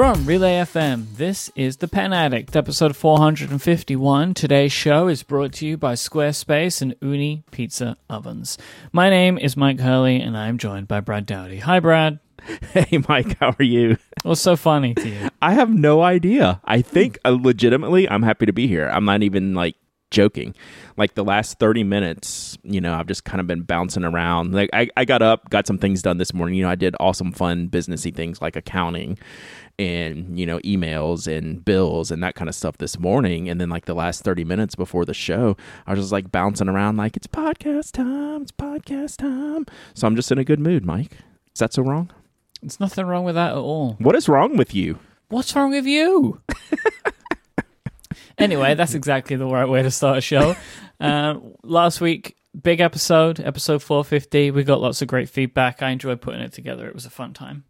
From Relay FM, this is The Pen Addict, episode 451. Today's show is brought to you by Squarespace and Ooni Pizza Ovens. My name is Mike Hurley, and I'm joined by Brad Dowdy. Hi, Brad. Hey, Mike, how are you? What's so funny to you? I have no idea. I think uh, legitimately, I'm happy to be here. I'm not even like joking. Like the last 30 minutes, you know, I've just kind of been bouncing around. Like I, I got up, got some things done this morning. You know, I did awesome, fun, businessy things like accounting and, you know, emails and bills and that kind of stuff this morning. And then like the last 30 minutes before the show, I was just like bouncing around like it's podcast time, it's podcast time. So I'm just in a good mood, Mike. Is that so wrong? There's nothing wrong with that at all. What is wrong with you? What's wrong with you? anyway, that's exactly the right way to start a show. Uh, last week, big episode, episode 450. We got lots of great feedback. I enjoyed putting it together. It was a fun time.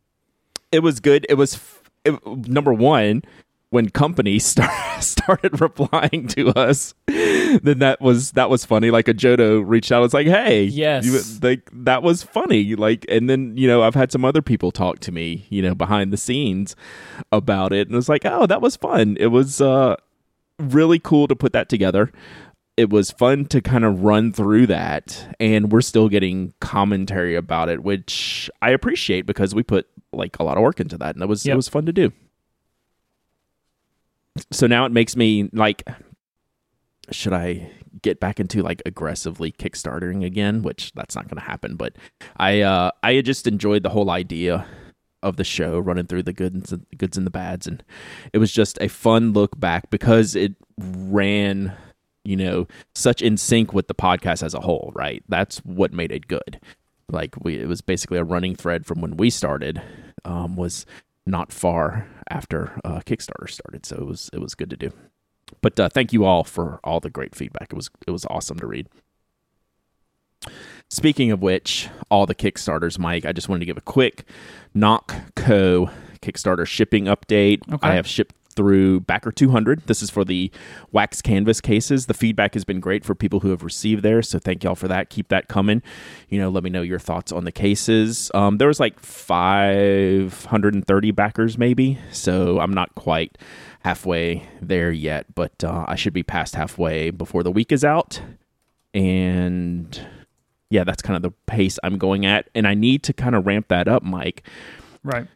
It was good. It was f- it, number one when companies start, started replying to us. Then that was that was funny. Like a Jodo reached out. It's like, hey, Yes. you, like that was funny. Like, and then you know I've had some other people talk to me, you know, behind the scenes about it, and it's like, oh, that was fun. It was uh really cool to put that together. It was fun to kind of run through that, and we're still getting commentary about it, which I appreciate because we put like a lot of work into that, and it was Yep. it was fun to do. So now it makes me like, should I get back into like aggressively kickstartering again? Which that's not going to happen. But I uh, I just enjoyed the whole idea of the show, running through the goods and goods and the bads, and it was just a fun look back because it ran, you know, such in sync with the podcast as a whole. Right, that's what made it good. Like we, it was basically a running thread from when we started. Um, was not far after uh, Kickstarter started, so it was it was good to do. But uh, thank you all for all the great feedback. It was it was awesome to read. Speaking of which, all the Kickstarters, Mike, I just wanted to give a quick Nock Co Kickstarter shipping update. Okay. I have shipped through Backer 200. This is for the wax canvas cases. The feedback has been great for people who have received there, so thank y'all for that. Keep that coming. You know, let me know your thoughts on the cases. Um, there was like 530 backers, maybe, so I'm not quite halfway there yet, but uh, I should be past halfway before the week is out. And yeah, that's kind of the pace I'm going at. And I need to kind of ramp that up, Mike, Right.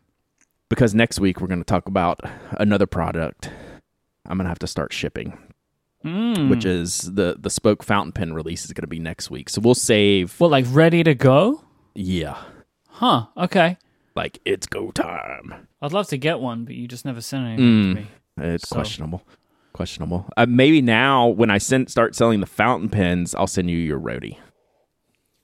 because next week we're going to talk about another product I'm going to have to start shipping, Mm. which is the the spoke fountain pen release is going to be next week. So we'll save What, like ready to go? yeah, Huh. Okay. like it's go time. I'd love to get one, but you just never sent anything to Mm. me. It's So- questionable. Questionable. Uh, maybe now when I send, start selling the fountain pens, I'll send you your roadie.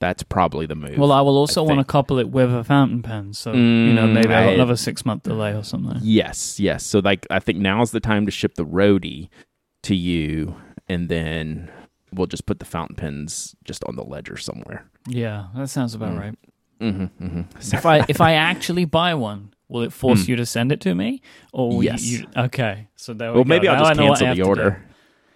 That's probably the move. Well, I will also I want to couple it with a fountain pen, so you know Mm, maybe I'll have another six month delay or something. Yes, yes. So like I think now's the time to ship the roadie to you and then we'll just put the fountain pens just on the ledger somewhere. Yeah, that sounds about Mm. right. Mm-hmm, mm-hmm. If I if I actually buy one, will it force you to send it to me, or. Yes. you, you? Okay, so there we Well, go. maybe I'll Now just I cancel the order.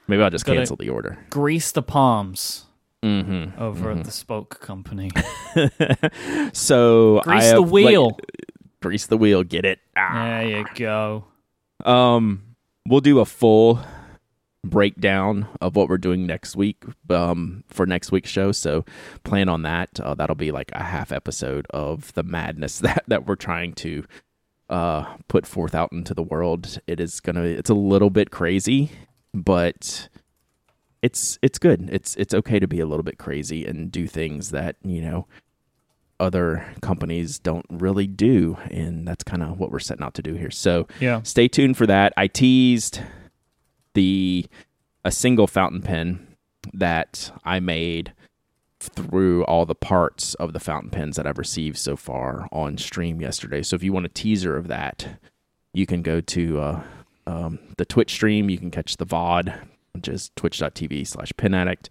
Maybe I'll just Gotta- cancel the order. Grease the palms Mm-hmm. over at the Spoke Company. so I Grease have, the like- wheel. grease the wheel. Get it? Ah. there you go. Um, we'll do a full breakdown of what we're doing next week um for next week's show so plan on that uh, that'll be like a half episode of the madness that that we're trying to uh put forth out into the world it is gonna it's a little bit crazy but it's it's good it's it's okay to be a little bit crazy and do things that you know other companies don't really do and that's kind of what we're setting out to do here so Yeah. stay tuned for that. I teased the a single fountain pen that I made through all the parts of the fountain pens that I've received so far on stream yesterday. So if you want a teaser of that, you can go to uh, um, the Twitch stream. You can catch the VOD, which is twitch.tv slash pen addict,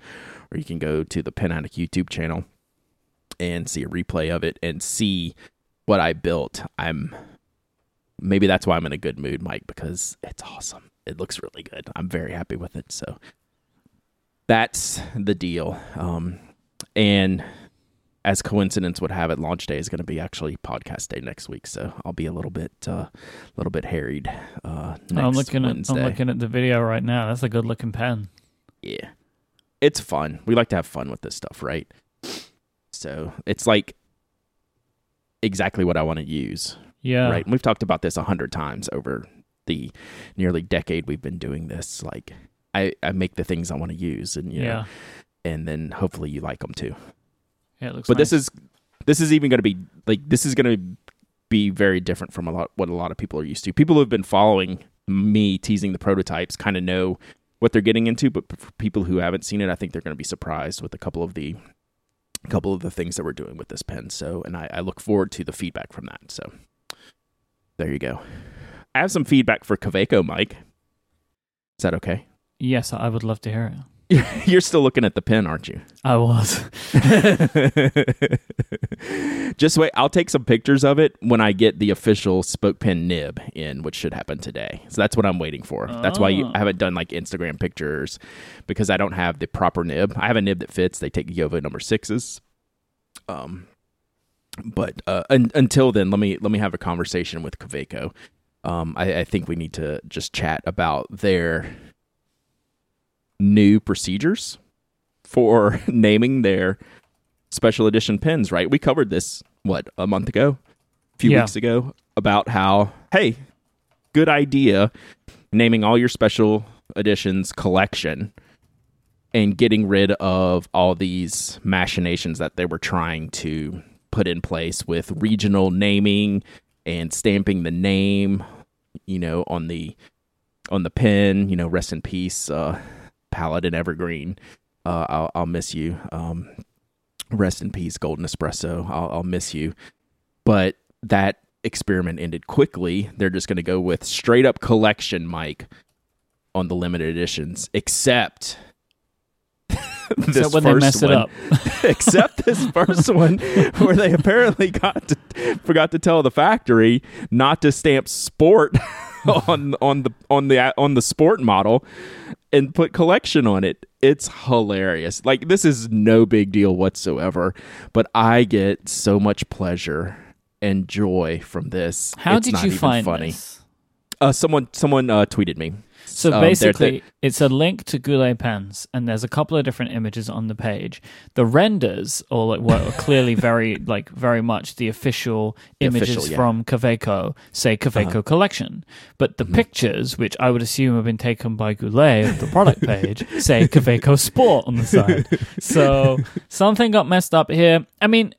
or you can go to the Pen Addict YouTube channel and see a replay of it and see what I built. I'm maybe that's why I'm in a good mood, Mike, because it's awesome. It looks really good. I'm very happy with it. So that's the deal. Um, and as coincidence would have it, launch day is going to be actually podcast day next week, so I'll be a little bit, a uh, little bit harried. Uh, next I'm looking Wednesday. at I'm looking at the video right now. That's a good looking pen. Yeah, it's fun. We like to have fun with this stuff, right? So it's like exactly what I want to use, Yeah. right? And we've talked about this a hundred times over the nearly decade we've been doing this. Like, I I make the things I want to use, and you know, Yeah. and then hopefully you like them too. Yeah. It looks. but this is this is even going to be like this is going to be very different from a lot what a lot of people are used to. People who have been following me teasing the prototypes kind of know what they're getting into, but for people who haven't seen it, I think they're going to be surprised with a couple of the a couple of the things that we're doing with this pen. So, and I, I look forward to the feedback from that. So, there you go. I have some feedback for Kaweco, Mike. Is that okay? Yes, I would love to hear it. You're still looking at the pen, aren't you? I was. Just wait. I'll take some pictures of it when I get the official spoke pen nib in, which should happen today. So that's what I'm waiting for. That's why you, Oh. I haven't done like Instagram pictures because I don't have the proper nib. I have a nib that fits. They take Jowo number sixes. Um, but uh, un- until then, let me let me have a conversation with Kaweco. Um, I, I think we need to just chat about their new procedures for naming their special edition pins, right? We covered this what a month ago, a few Yeah. weeks ago about how hey, good idea naming all your special editions collection and getting rid of all these machinations that they were trying to put in place with regional naming and stamping the name, you know, on the on the pen, you know, rest in peace, uh, Paladin Evergreen. Uh, I'll, I'll miss you. Um, rest in peace, Golden Espresso. I'll, I'll miss you. But that experiment ended quickly. They're just going to go with straight up collection, Mike, on the limited editions, except. this Except when they first mess it one. up. except this first one where they apparently got to, forgot to tell the factory not to stamp sport on on the on the on the sport model and put collection on it. It's hilarious. Like this is no big deal whatsoever, but I get so much pleasure and joy from this. How It's did not you even find funny? this? Uh, someone someone uh, tweeted me. So Um, basically, it's a link to Goulet pens, and there's a couple of different images on the page. The renders, or like, what are clearly very, like, very much the official The images official, yeah. from Kaweco, say Kaweco Uh-huh. Collection. But the Mhm. pictures, which I would assume have been taken by Goulet of the product page, say Kaweco Sport on the side. So something got messed up here. I mean,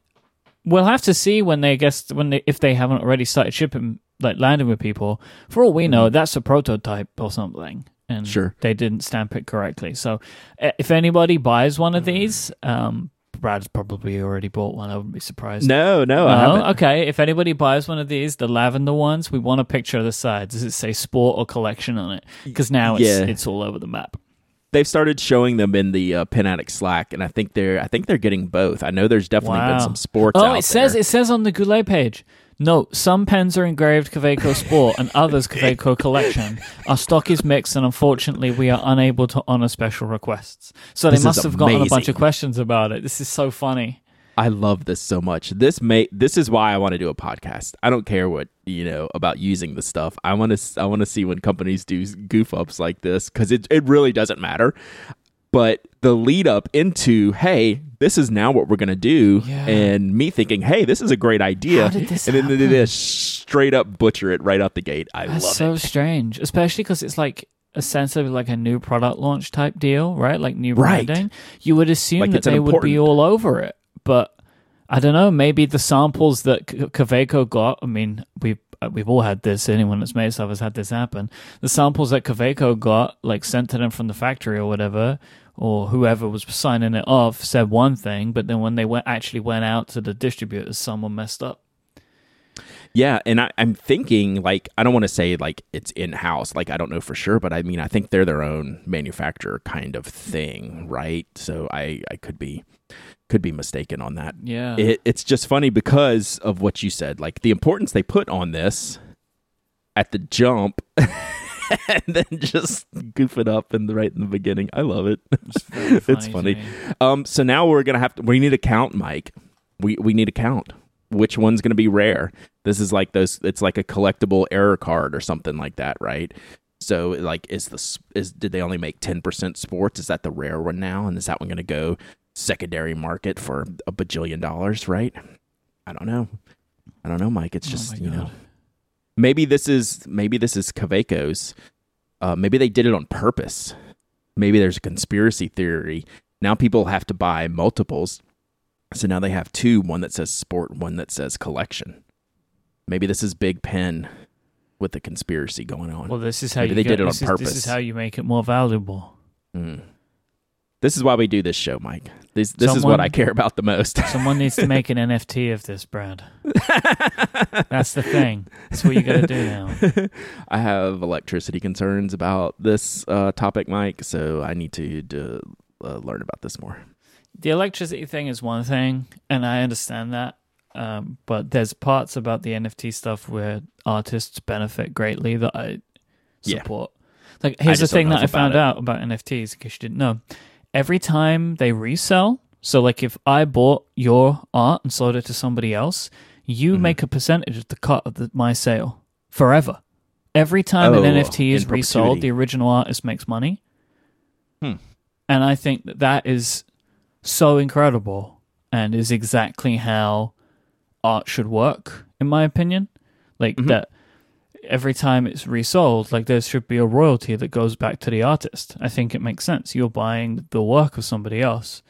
we'll have to see when they guess when they if they haven't already started shipping like landing with people. For all we know, that's a prototype or something, and Mm-hmm. Sure. they didn't stamp it correctly. So uh, if anybody buys one of these, um, Brad's probably already bought one. I wouldn't be surprised. No, no, No? Okay, if anybody buys one of these, the lavender ones, we want a picture of the side. Does it say sport or collection on it? Because now it's Yeah. it's all over the map. They've started showing them in the uh, Pen Addict Slack, and I think they're I think they're getting both. I know there's definitely Wow. been some sports. Oh, it says there. it says on the Goulet page. No, some pens are engraved Kaweco Sport and others Kaweco Collection. Our stock is mixed, and unfortunately, we are unable to honor special requests. So they This must have gotten a bunch of questions about it. This is so funny. I love this so much. This may this is why I want to do a podcast. I don't care what you know about using the stuff. I want to I want to see when companies do goof ups like this because it it really doesn't matter. But the lead up into hey, this is now what we're gonna do, Yeah. and me thinking hey, this is a great idea, How did this and then they just straight up butcher it right out the gate. I That's love so it. strange, especially because it's like essentially like a new product launch type deal, right? Like new Right. branding. You would assume Like that they would be all over it, but I don't know. Maybe the samples that Kaweco got. I mean, we've uh, we've all had this. Anyone that's made stuff has had this happen. The samples that Kaweco got, like sent to them from the factory or whatever, or whoever was signing it off, said one thing, but then when they went actually went out to the distributors, someone messed up. Yeah, and I, I'm thinking like I don't want to say like it's in house, like I don't know for sure, but I mean I think they're their own manufacturer kind of thing, right? So I I could be could be mistaken on that. Yeah. It, it's just funny because of what you said, like the importance they put on this at the jump, and then just goof it up and right in the beginning. I love it. It's, It's funny. Um, so now we're gonna have to. We need a count, Mike. We we need to count which one's going to be rare. This is like those. It's like a collectible error card or something like that, right? So like, is the is did they only make ten percent sports? Is that the rare one now? And is that one going to go secondary market for a bajillion dollars? Right? I don't know. I don't know, Mike. It's Oh just my you know, maybe this is maybe this is Kaweco's. Uh, maybe they did it on purpose. Maybe there's a conspiracy theory. Now people have to buy multiples, so now they have two: one that says sport, one that says collection. Maybe this is Big Pen with the conspiracy going on. Well, this is how Maybe you they get, did it on is, This is how you make it more valuable. Mm. This is why we do this show, Mike. This this is what I care about the most. Someone needs to make an NFT of this, Brad. That's the thing. That's what you got to do now. I have electricity concerns about this uh, topic, Mike, so I need to, to uh, learn about this more. The electricity thing is one thing, and I understand that. Um, but there's parts about the NFT stuff where artists benefit greatly that I Yeah. support. Like, here's the thing that I found about out about NFTs, in case you didn't know. Every time they resell, so like if I bought your art and sold it to somebody else, you Mm-hmm. make a percentage of the cut of the, my sale forever. Every time an Oh, NFT is resold, the original artist makes money. Hmm. And I think that that is so incredible and is exactly how art should work, in my opinion. Like Mhm. that every time it's resold, like there should be a royalty that goes back to the artist. I think it makes sense. You're buying the work of somebody else.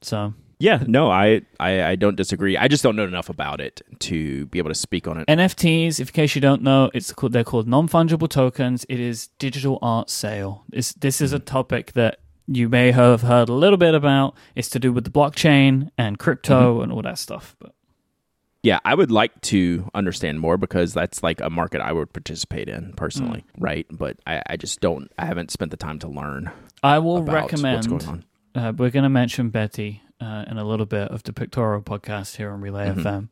So Yeah, no, I, I, I don't disagree. I just don't know enough about it to be able to speak on it. NFTs, if in case you don't know, it's called they're called non-fungible tokens. It is digital art sale. This this is a hmm. topic that you may have heard a little bit about. It's to do with the blockchain and crypto mm-hmm. and all that stuff. But Yeah, I would like to understand more because that's like a market I would participate in personally, Mm. right? But I, I just don't. I haven't spent the time to learn I will recommend. what's going on. Uh, we're going to mention Betty uh, in a little bit of the Pictorial podcast here on Relay Mhm. FM.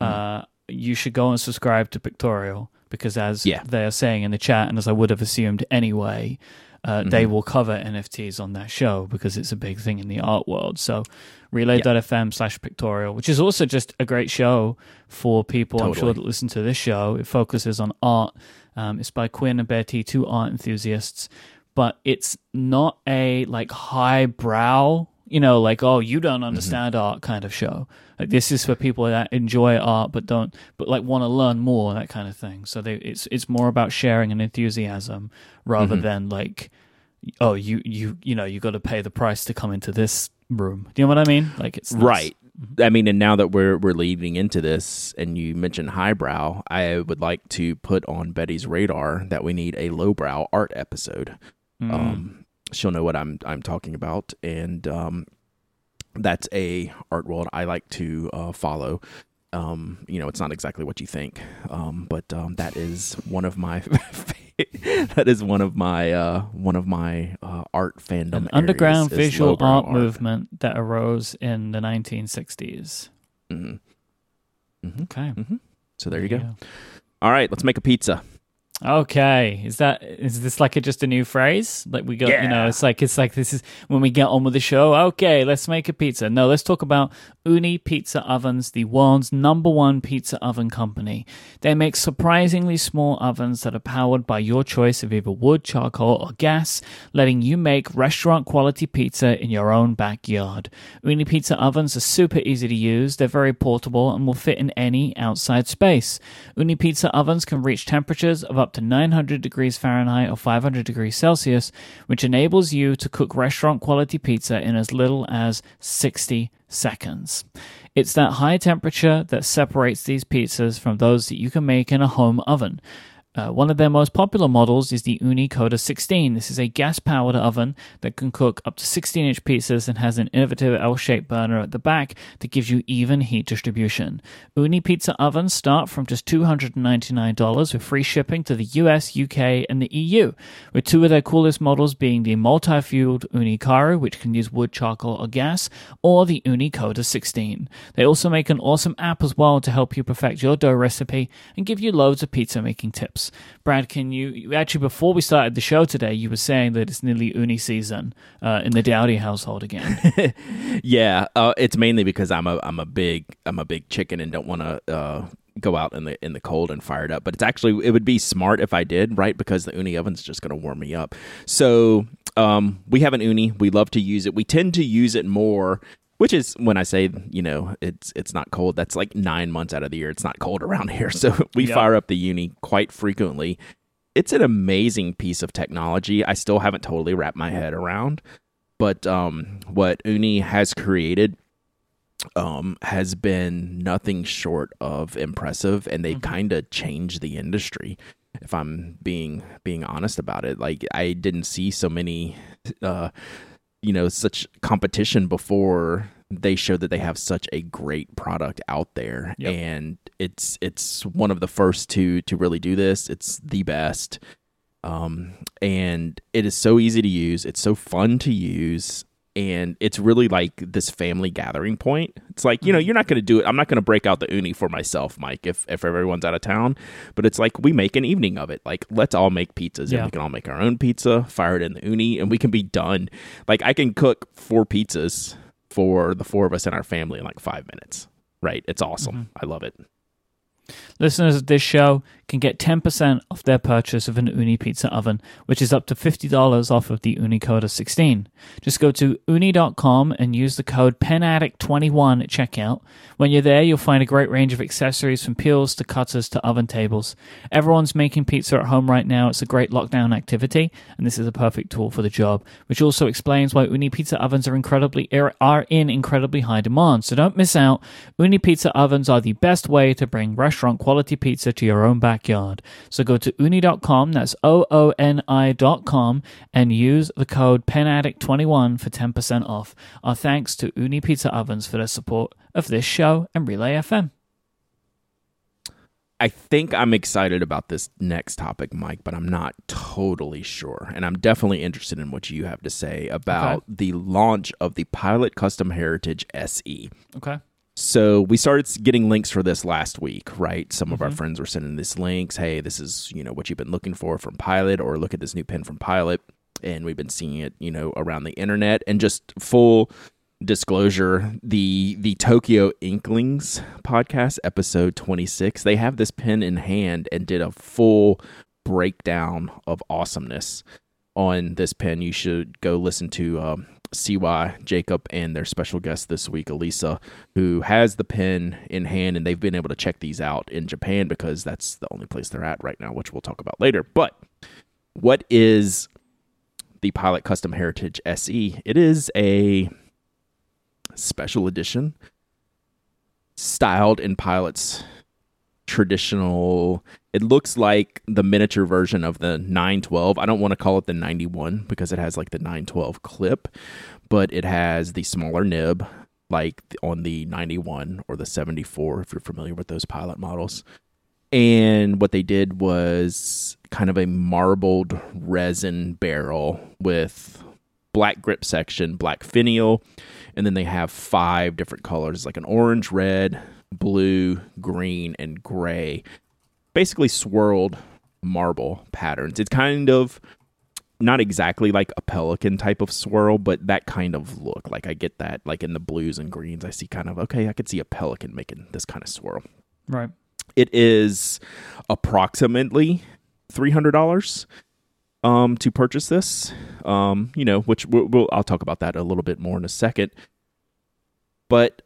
Uh, you should go and subscribe to Pictorial because, as Yeah. they are saying in the chat, and as I would have assumed anyway, uh, they Mhm. will cover NFTs on that show because it's a big thing in the art world. So, relay.fm slash pictorial, which is also just a great show for people, I'm sure, that listen to this show. It focuses on art. Um, it's by Quinn and Betty, two art enthusiasts but it's not a like highbrow, you know, like oh you don't understand art kind of show. Like this is for people that enjoy art but don't, but like want to learn more that kind of thing. So they, it's it's more about sharing an enthusiasm rather Mhm. than like oh you you you know you got to pay the price to come into this room. Do you know what I mean? Like it's not- Right. I mean, and now that we're we're leading into this, and you mentioned highbrow, I would like to put on Betty's radar that we need a lowbrow art episode. Mm. Um, she'll know what I'm I'm talking about, and um, that's a art world I like to uh, follow. Um, you know, it's not exactly what you think, um, but um, that is one of my that is one of my uh, one of my uh, art fandom. an underground visual lowbrow art, movement that arose in the 1960s. Mhm. Mhm. Okay, So there you go. All right, let's make a pizza. Okay, is that is this like a, just a new phrase? Like we got, you know, it's like it's like this is when we get on with the show. Okay, let's make a pizza. No, let's talk about Ooni Pizza Ovens, the world's number one pizza oven company. They make surprisingly small ovens that are powered by your choice of either wood, charcoal, or gas, letting you make restaurant quality pizza in your own backyard. Ooni Pizza ovens are super easy to use. They're very portable and will fit in any outside space. Ooni Pizza ovens can reach temperatures of up to 900 degrees Fahrenheit or 500 degrees Celsius, which enables you to cook restaurant quality pizza in as little as 60 seconds. It's that high temperature that separates these pizzas from those that you can make in a home oven. Uh, one of their most popular models is the Ooni Koda 16. This is a gas powered oven that can cook up to 16 inch pizzas and has an innovative L shaped burner at the back that gives you even heat distribution. Ooni pizza ovens start from just $299 with free shipping to the US, UK, and the EU, with two of their coolest models being the multi fueled Ooni Karu, which can use wood, charcoal, or gas, or the Ooni Koda 16. They also make an awesome app as well to help you perfect your dough recipe and give you loads of pizza making tips. Brad, can you actually before we started the show today, you were saying that it's nearly Ooni season uh, in the Dowdy household again. yeah, uh, it's mainly because I'm a I'm a big I'm a big chicken and don't want to uh, go out in the in the cold and fire it up. But it's actually it would be smart if I did, right? Because the Ooni oven's just going to warm me up. So um, we have an Ooni. We love to use it. We tend to use it more which is when I say you know it's it's not cold. That's like nine months out of the year. It's not cold around here, so we fire up the Ooni quite frequently. It's an amazing piece of technology. I still haven't totally wrapped my head around, but um, what Ooni has created um, has been nothing short of impressive, and they mm-hmm. kind of changed the industry. If I'm being being honest about it, like I didn't see so many. Uh, you know such competition before they showed that they have such a great product out there. Yep. and it's it's one of the first to to really do this. It's the best. Um and it is so easy to use. It's so fun to use and it's really like this family gathering point. It's like, you know, mm-hmm. you're not going to do it. I'm not going to break out the Ooni for myself, Mike, if, if everyone's out of town. But it's like we make an evening of it. Like, let's all make pizzas yeah. and we can all make our own pizza, fire it in the Ooni, and we can be done. Like, I can cook four pizzas for the four of us in our family in like five minutes. Right? It's awesome. Mm-hmm. I love it. Listeners of this show can get 10% off their purchase of an Ooni pizza oven, which is up to $50 off of the Ooni Koda 16. Just go to ooni.com and use the code PENADDICT21 at checkout. When you're there, you'll find a great range of accessories from peels to cutters to oven tables. Everyone's making pizza at home right now. It's a great lockdown activity, and this is a perfect tool for the job, which also explains why Ooni pizza ovens are incredibly er, are in incredibly high demand. So don't miss out. Ooni pizza ovens are the best way to bring restaurant quality pizza to your own back backyard. So go to ooni.com, that's O O N I.com, and use the code PENADDICT21 for 10% off. Our thanks to Ooni Pizza Ovens for their support of this show and Relay FM. I think I'm excited about this next topic, Mike, but I'm not totally sure. And I'm definitely interested in what you have to say about okay. the launch of the Pilot Custom Heritage SE. Okay. So we started getting links for this last week, right? Some mm-hmm. of our mm-hmm. friends were sending these links. Hey, this is you know what you've been looking for from Pilot, or look at this new pen from Pilot, and we've been seeing it, you know, around the internet. And just full disclosure, the the Tokyo Inklings podcast episode twenty six, they have this pen in hand and did a full breakdown of awesomeness on this pen. You should go listen to um, CY, Jacob, and their special guest this week, Elisa, who has the pen in hand, and they've been able to check these out in Japan because that's the only place they're at right now, which we'll talk about later. But what is the Pilot Custom Heritage SE? It is a special edition styled in Pilot's traditional it looks like the miniature version of the 912 i don't want to call it the 91 because it has like the 912 clip but it has the smaller nib like on the 91 or the 74 if you're familiar with those pilot models. And what they did was kind of a marbled resin barrel with black grip section black finial and then they have five different colors like an orange red blue, green, and gray, basically swirled marble patterns. It's kind of not exactly like a Pelikan type of swirl, but that kind of look. Like I get that, like in the blues and greens, I see kind of okay, I could see a Pelikan making this kind of swirl. Right. It is approximately three hundred dollars um, to purchase this. Um, you know, which we'll, we'll, I'll talk about that a little bit more in a second. But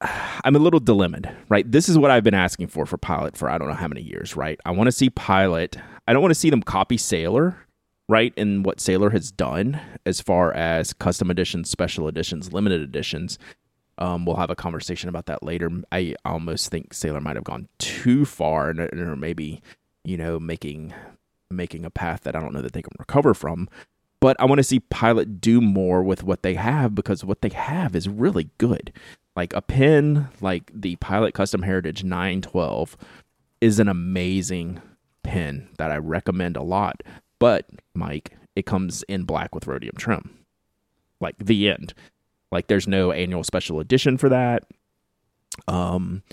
I'm a little dilemmaed, right? This is what I've been asking for for Pilot for I don't know how many years, right? I want to see Pilot. I don't want to see them copy Sailor, right? And what Sailor has done as far as custom editions, special editions, limited editions. Um, we'll have a conversation about that later. I almost think Sailor might have gone too far, and or maybe you know making making a path that I don't know that they can recover from. But I want to see Pilot do more with what they have because what they have is really good. Like a pin like the Pilot Custom Heritage 912 is an amazing pin that I recommend a lot. But, Mike, it comes in black with rhodium trim. Like the end. Like there's no annual special edition for that. Um,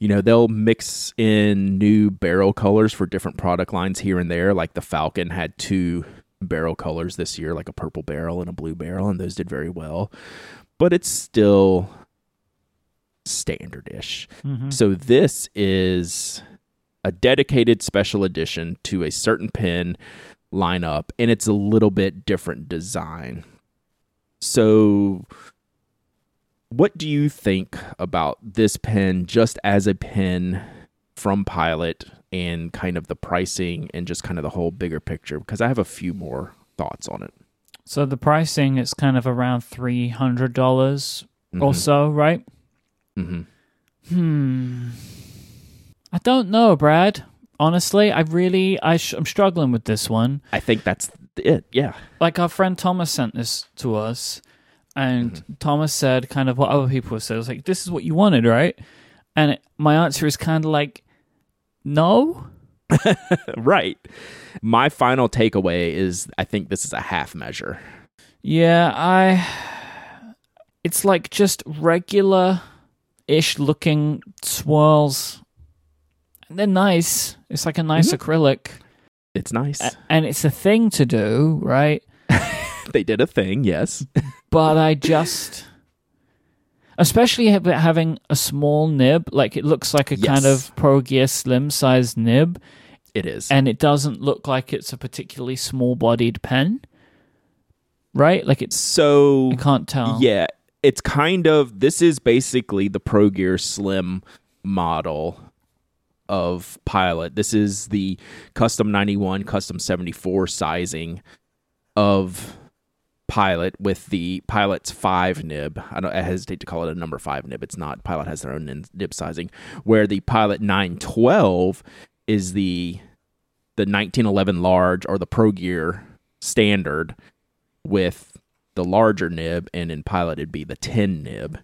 you know, they'll mix in new barrel colors for different product lines here and there. Like the Falcon had two barrel colors this year, like a purple barrel and a blue barrel, and those did very well. But it's still standardish. Mhm. So this is a dedicated special edition to a certain pen lineup, and it's a little bit different design. So, what do you think about this pen just as a pen from Pilot and kind of the pricing and just kind of the whole bigger picture? Because I have a few more thoughts on it. So the pricing is kind of around three hundred dollars or Mhm. so, right? Mhm. Hmm. I don't know, Brad. Honestly, I really I sh- I'm struggling with this one. I think that's it. Yeah. Like our friend Thomas sent this to us, and Thomas said kind of what other people said. It was like, "This is what you wanted, right?" And it, my answer is kind of like, "No." right. My final takeaway is I think this is a half measure. Yeah, I. It's like just regular ish looking swirls. And they're nice. It's like a nice mm-hmm. acrylic. It's nice. A- and it's a thing to do, right? they did a thing, yes. But I just. Especially having a small nib, like it looks like a kind of Pro Gear slim sized nib, It is. and it doesn't look like it's a particularly small bodied pen, right? Like it's. so I can't tell. yeah, it's kind of this is basically the Pro Gear Slim model of Pilot. This is the custom 91, custom 74 sizing of Pilot with the Pilot's 5 nib. I don't I hesitate to call it a number 5 nib. It's not. Pilot has their own nib sizing where the Pilot 912 is the the 1911 large or the Pro Gear standard with the larger nib and in pilot it'd be the 10 nib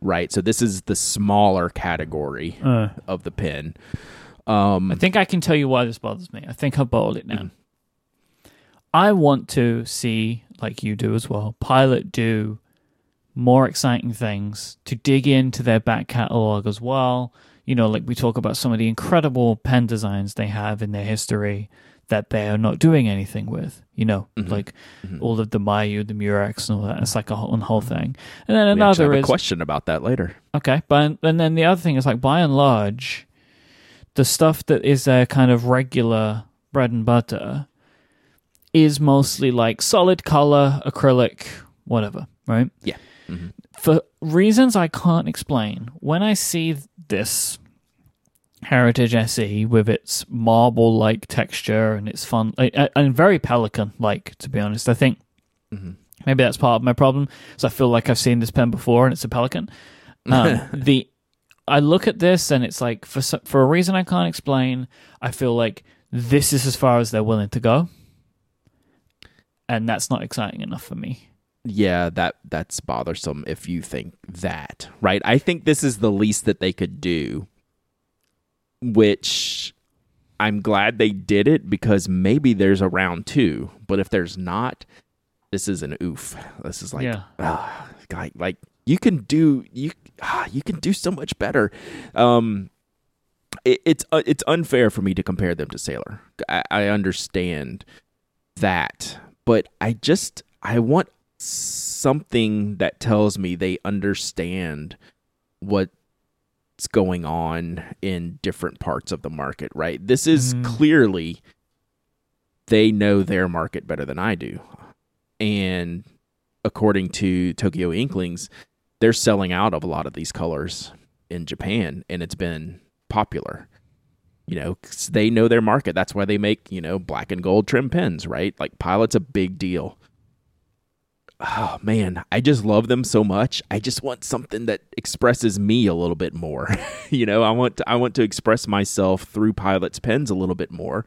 right so this is the smaller category Uh. of the pen um I think I can tell you why this bothers me. I think I've bottled it now. I want to see, like you do as well, Pilot do more exciting things to dig into their back catalog as well. You know, like we talk about some of the incredible pen designs they have in their history that they are not doing anything with. You know, mm-hmm. like mm-hmm. all of the Myu, the Murex, and all that. It's like a whole, whole mm-hmm. thing. And then we another a is question about that later Okay, but and then the other thing is like by and large, the stuff that is their kind of regular bread and butter is mostly like solid color, acrylic, whatever, right? yeah Mhm. For reasons I can't explain, when I see this Heritage SE with its marble like texture and its fun and- very Pelikan like, to be honest, I think Mhm. maybe that's part of my problem. So I feel like I've seen this pen before and it's a Pelikan. Um, the I look at this and it's like for for a reason I can't explain, I feel like this is as far as they're willing to go, and that's not exciting enough for me. yeah that that's bothersome if you think that right i think this is the least that they could do which i'm glad they did it because maybe there's a round two but if there's not this is an oof. This is like Yeah. ah, guy like you can do you ah, you can do so much better. Um it, it's uh, it's unfair for me to compare them to sailor. I, I understand that but i just i want something that tells me they understand what's going on in different parts of the market right this is Mm. clearly they know their market better than i do and according to Tokyo Inklings, they're selling out of a lot of these colors in Japan, and it's been popular. You know, 'cause they know their market. That's why they make you know black and gold trim pens, right? Like Pilot's a big deal. Oh man, I just love them so much. I just want something that expresses me a little bit more. you know, I want to, I want to express myself through Pilot's pens a little bit more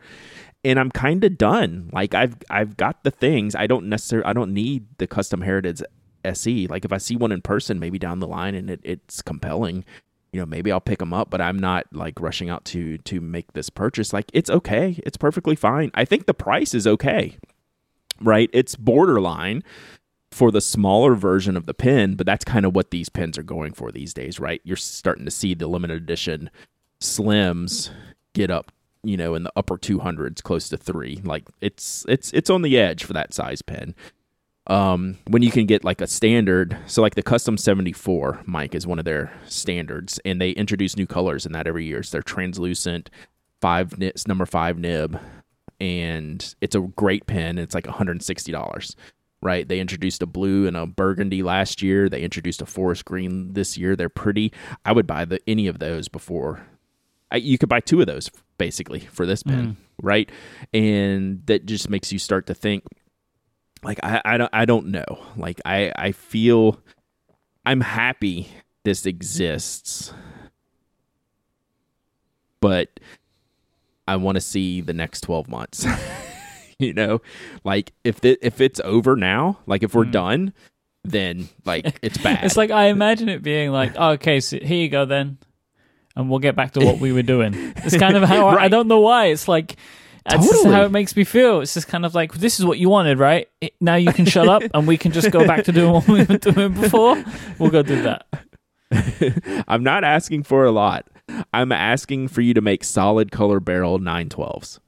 and I'm kind of done. Like I've I've got the things. I don't necessarily I don't need the custom heritage SE. Like if I see one in person, maybe down the line, and it, it's compelling, you know, maybe I'll pick them up. But I'm not like rushing out to to make this purchase. Like it's okay. It's perfectly fine. I think the price is okay. Right? It's borderline. For the smaller version of the pen, but that's kind of what these pens are going for these days, right? You're starting to see the limited edition slims get up, you know, in the upper 200s, close to 3. Like it's it's it's on the edge for that size pen. Um, when you can get like a standard, so like the custom 74 Mike is one of their standards, and they introduce new colors in that every year. So they're translucent, five nits, number five nib, and it's a great pen. It's like $160 right? They introduced a blue and a burgundy last year. They introduced a forest green this year. They're pretty. I would buy the any of those before. I, you could buy two of those basically for this pen, mm. right? And that just makes you start to think. Like I, I don't I don't know. Like I I feel I'm happy this exists, but I want to see the next twelve months. you know, like if the, if it's over now, like if we're mm. done, then like it's bad. it's like I imagine it being like, oh, okay, so here you go then, and we'll get back to what we were doing. It's kind of how right. I, I, don't know why. It's like that's totally. how it makes me feel. It's just kind of like this is what you wanted, right? It, now you can shut up, and we can just go back to doing what we were doing before. We'll go do that. I'm not asking for a lot. I'm asking for you to make solid color barrel 912s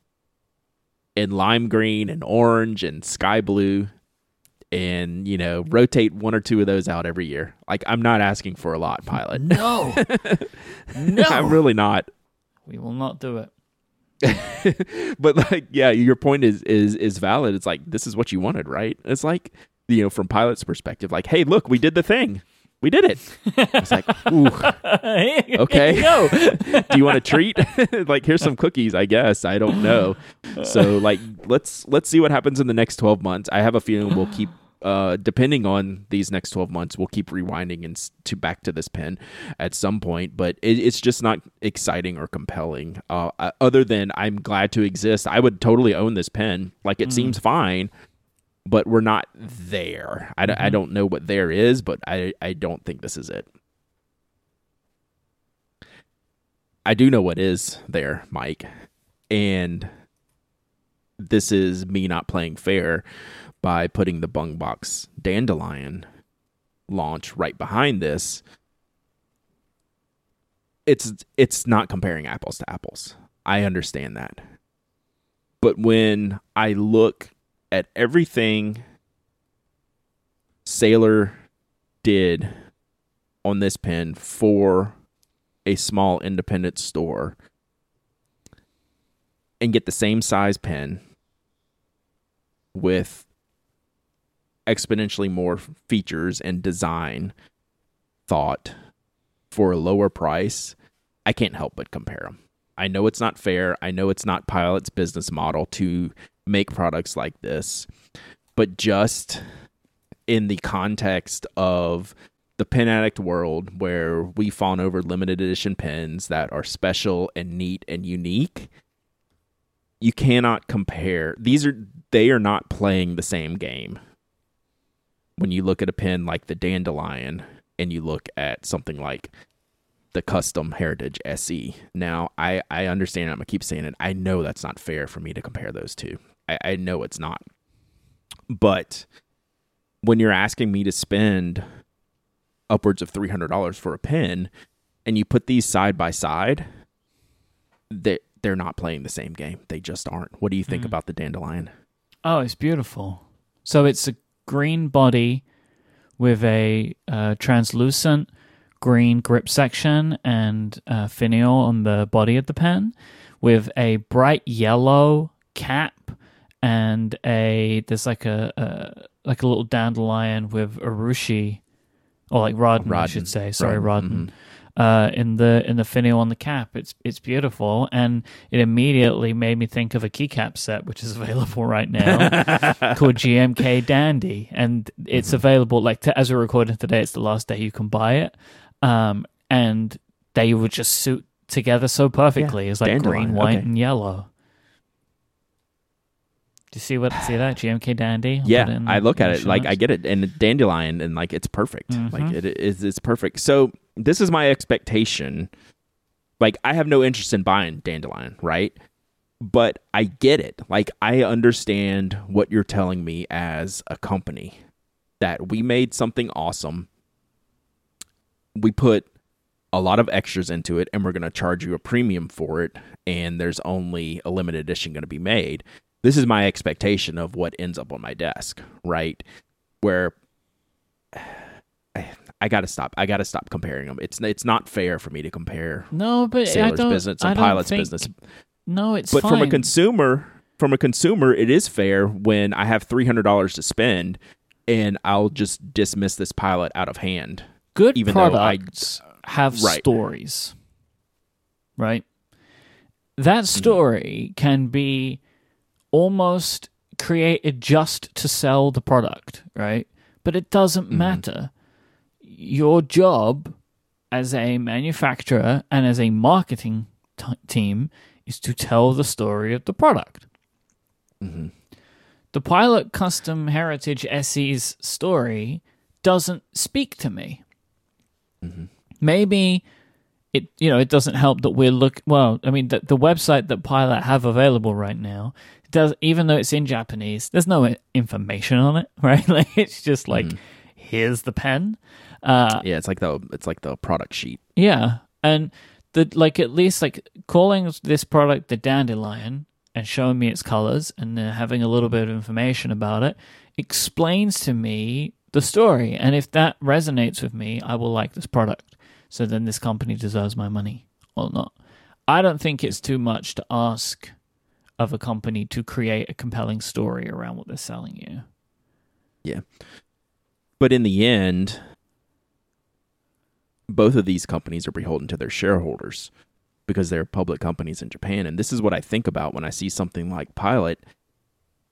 in lime green and orange and sky blue and you know rotate one or two of those out every year. Like i'm not asking for a lot pilot. No. No. I'm really not. We will not do it. But like yeah your point is is is valid. It's like this is what you wanted right? It's like you know from pilot's perspective like hey look we did the thing we did it. It's like, ooh, okay. Do you want a treat? like, here's some cookies, I guess. I don't know. So, like, let's let's see what happens in the next 12 months. I have a feeling we'll keep, uh, depending on these next 12 months, we'll keep rewinding and to back to this pen at some point. But it, it's just not exciting or compelling. Uh, other than I'm glad to exist. I would totally own this pen. Like, it mm. seems fine but we're not there. I, mm-hmm. I don't know what there is, but I, I don't think this is it. I do know what is there, Mike. And this is me not playing fair by putting the Bungubox Dandelion launch right behind this. It's it's not comparing apples to apples. I understand that. But when I look at everything Sailor did on this pen for a small independent store and get the same size pen with exponentially more features and design thought for a lower price, I can't help but compare them. I know it's not fair. I know it's not Pilot's business model to make products like this, but just in the context of the pen addict world where we fawn over limited edition pens that are special and neat and unique you cannot compare. These are they are not playing the same game. When you look at a pen like the dandelion and you look at something like the custom heritage se now i i understand i'm gonna keep saying it. I know that's not fair for me to compare those two I, I know it's not. But when you're asking me to spend upwards of $300 for a pen and you put these side by side, they, they're not playing the same game. They just aren't. What do you think mm. about the dandelion? Oh, it's beautiful. So it's a green body with a uh, translucent green grip section and uh, finial on the body of the pen with a bright yellow cap and a there's like a, a like a little dandelion with urushi or like raden, I should say. Sorry, raden. raden. Mm-hmm. Uh, in the in the finial on the cap, it's it's beautiful, and it immediately made me think of a keycap set which is available right now called GMK Dandy, and it's mm-hmm. available like to, as we're recording today. It's the last day you can buy it, um, and they would just suit together so perfectly. Yeah, it's like dandelion. green, white, okay. and yellow. Do you see what see that GMK Dandy? Yeah, I look at it like I get it, and dandelion, and like it's perfect. Mm-hmm. Like it is, it's perfect. So this is my expectation. Like I have no interest in buying dandelion, right? But I get it. Like I understand what you're telling me as a company. that we made something awesome. We put a lot of extras into it and we're going to charge you a premium for it and there's only a limited edition going to be made. This is my expectation of what ends up on my desk, right? Where I got to stop. I got to stop comparing them. It's it's not fair for me to compare No, but I Sailor's don't. business and Pilot's think- business. No, it's But fine. from a consumer, from a consumer, it is fair when I have three hundred dollars to spend, and I'll just dismiss this pilot out of hand. Good even though I- products have Right. stories, right? That Mm-hmm. story can be almost created just to sell the product, right? But it doesn't Mm-hmm. matter. Your job as a manufacturer and as a marketing t- team is to tell the story of the product. Mm-hmm. The Pilot Custom Heritage SE's story doesn't speak to me. Mm-hmm. Maybe it you know it doesn't help that we're look well. I mean the the website that Pilot have available right now does even though it's in Japanese, there's no information on it, right? Like it's just like Mm-hmm. here's the pen. Uh, Yeah, it's like the it's like the product sheet. yeah, and the like at least like calling this product the dandelion and showing me its colors and then having a little bit of information about it explains to me the story. And if that resonates with me, I will like this product. So then this company deserves my money or not. I don't think it's too much to ask of a company to create a compelling story around what they're selling you. Yeah. But in the end, both of these companies are beholden to their shareholders because they're public companies in Japan. And this is what I think about when I see something like Pilot.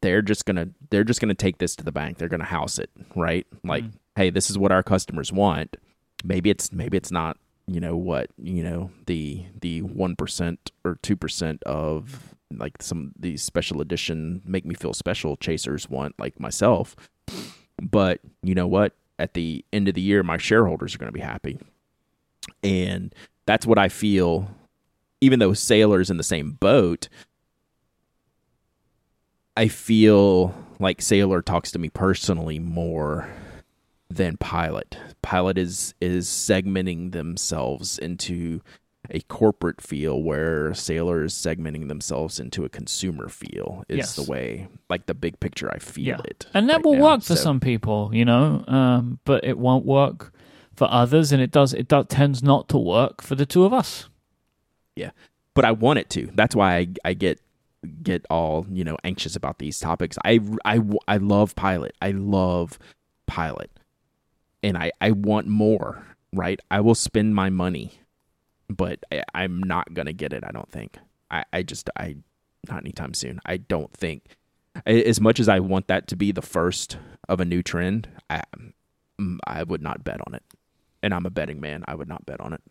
They're just gonna they're just gonna take this to the bank. They're gonna house it, right? Like, mm. hey, this is what our customers want. Maybe it's maybe it's not, you know, what, you know, the the one percent or two percent of like some these special edition make me feel special chasers want, like myself. But you know what? At the end of the year, my shareholders are going to be happy. And that's what I feel, even though Sailor's in the same boat, I feel like Sailor talks to me personally more than Pilot. Pilot is is segmenting themselves into a corporate feel where Sailor is segmenting themselves into a consumer feel is Yes. the way like the big picture I feel Yeah. it. And that right will now. work for So- some people, you know, um, but it won't work for others, and it does. It does, tends not to work for the two of us. Yeah. But I want it to. That's why I, I get get all you know anxious about these topics. I, I, I love Pilot. I love Pilot, and I I want more. Right? I will spend my money, but I, I'm not gonna get it. I don't think. I I just I not anytime soon. I don't think. As much as I want that to be the first of a new trend, I mm, I would not bet on it. And I'm a betting man. I would not bet on it.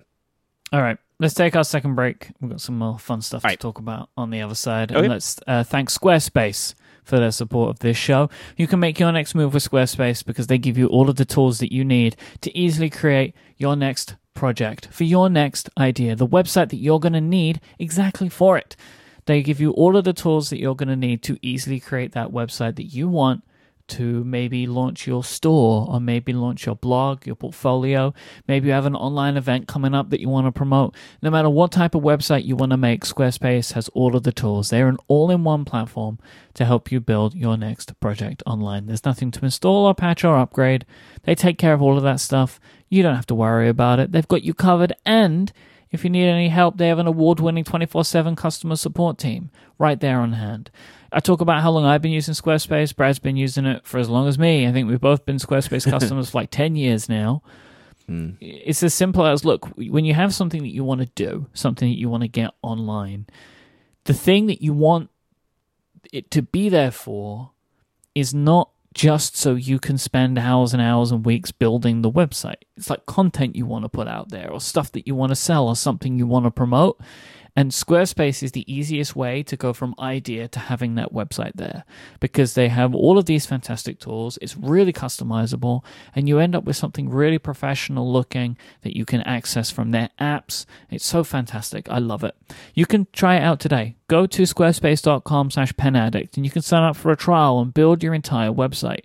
All right, let's take our second break. We've got some more fun stuff All to right. talk about on the other side. Okay. And let's uh, thank Squarespace for their support of this show. You can make your next move with Squarespace because they give you all of the tools that you need to easily create your next project for your next idea, the website that you're going to need exactly for it. They give you all of the tools that you're going to need to easily create that website that you want to maybe launch your store or maybe launch your blog, your portfolio. Maybe you have an online event coming up that you want to promote. No matter what type of website you want to make, Squarespace has all of the tools. They're an all in one platform to help you build your next project online. There's nothing to install or patch or upgrade. They take care of all of that stuff. You don't have to worry about it. They've got you covered and if you need any help, they have an award winning 24 7 customer support team right there on hand. I talk about how long I've been using Squarespace. Brad's been using it for as long as me. I think we've both been Squarespace customers for like 10 years now. Mm. It's as simple as look, when you have something that you want to do, something that you want to get online, the thing that you want it to be there for is not just so you can spend hours and hours and weeks building the website. It's like content you want to put out there or stuff that you want to sell or something you want to promote. And Squarespace is the easiest way to go from idea to having that website there because they have all of these fantastic tools. It's really customizable, and you end up with something really professional looking that you can access from their apps. It's so fantastic. I love it. You can try it out today. Go to squarespace.com slash penaddict and you can sign up for a trial and build your entire website.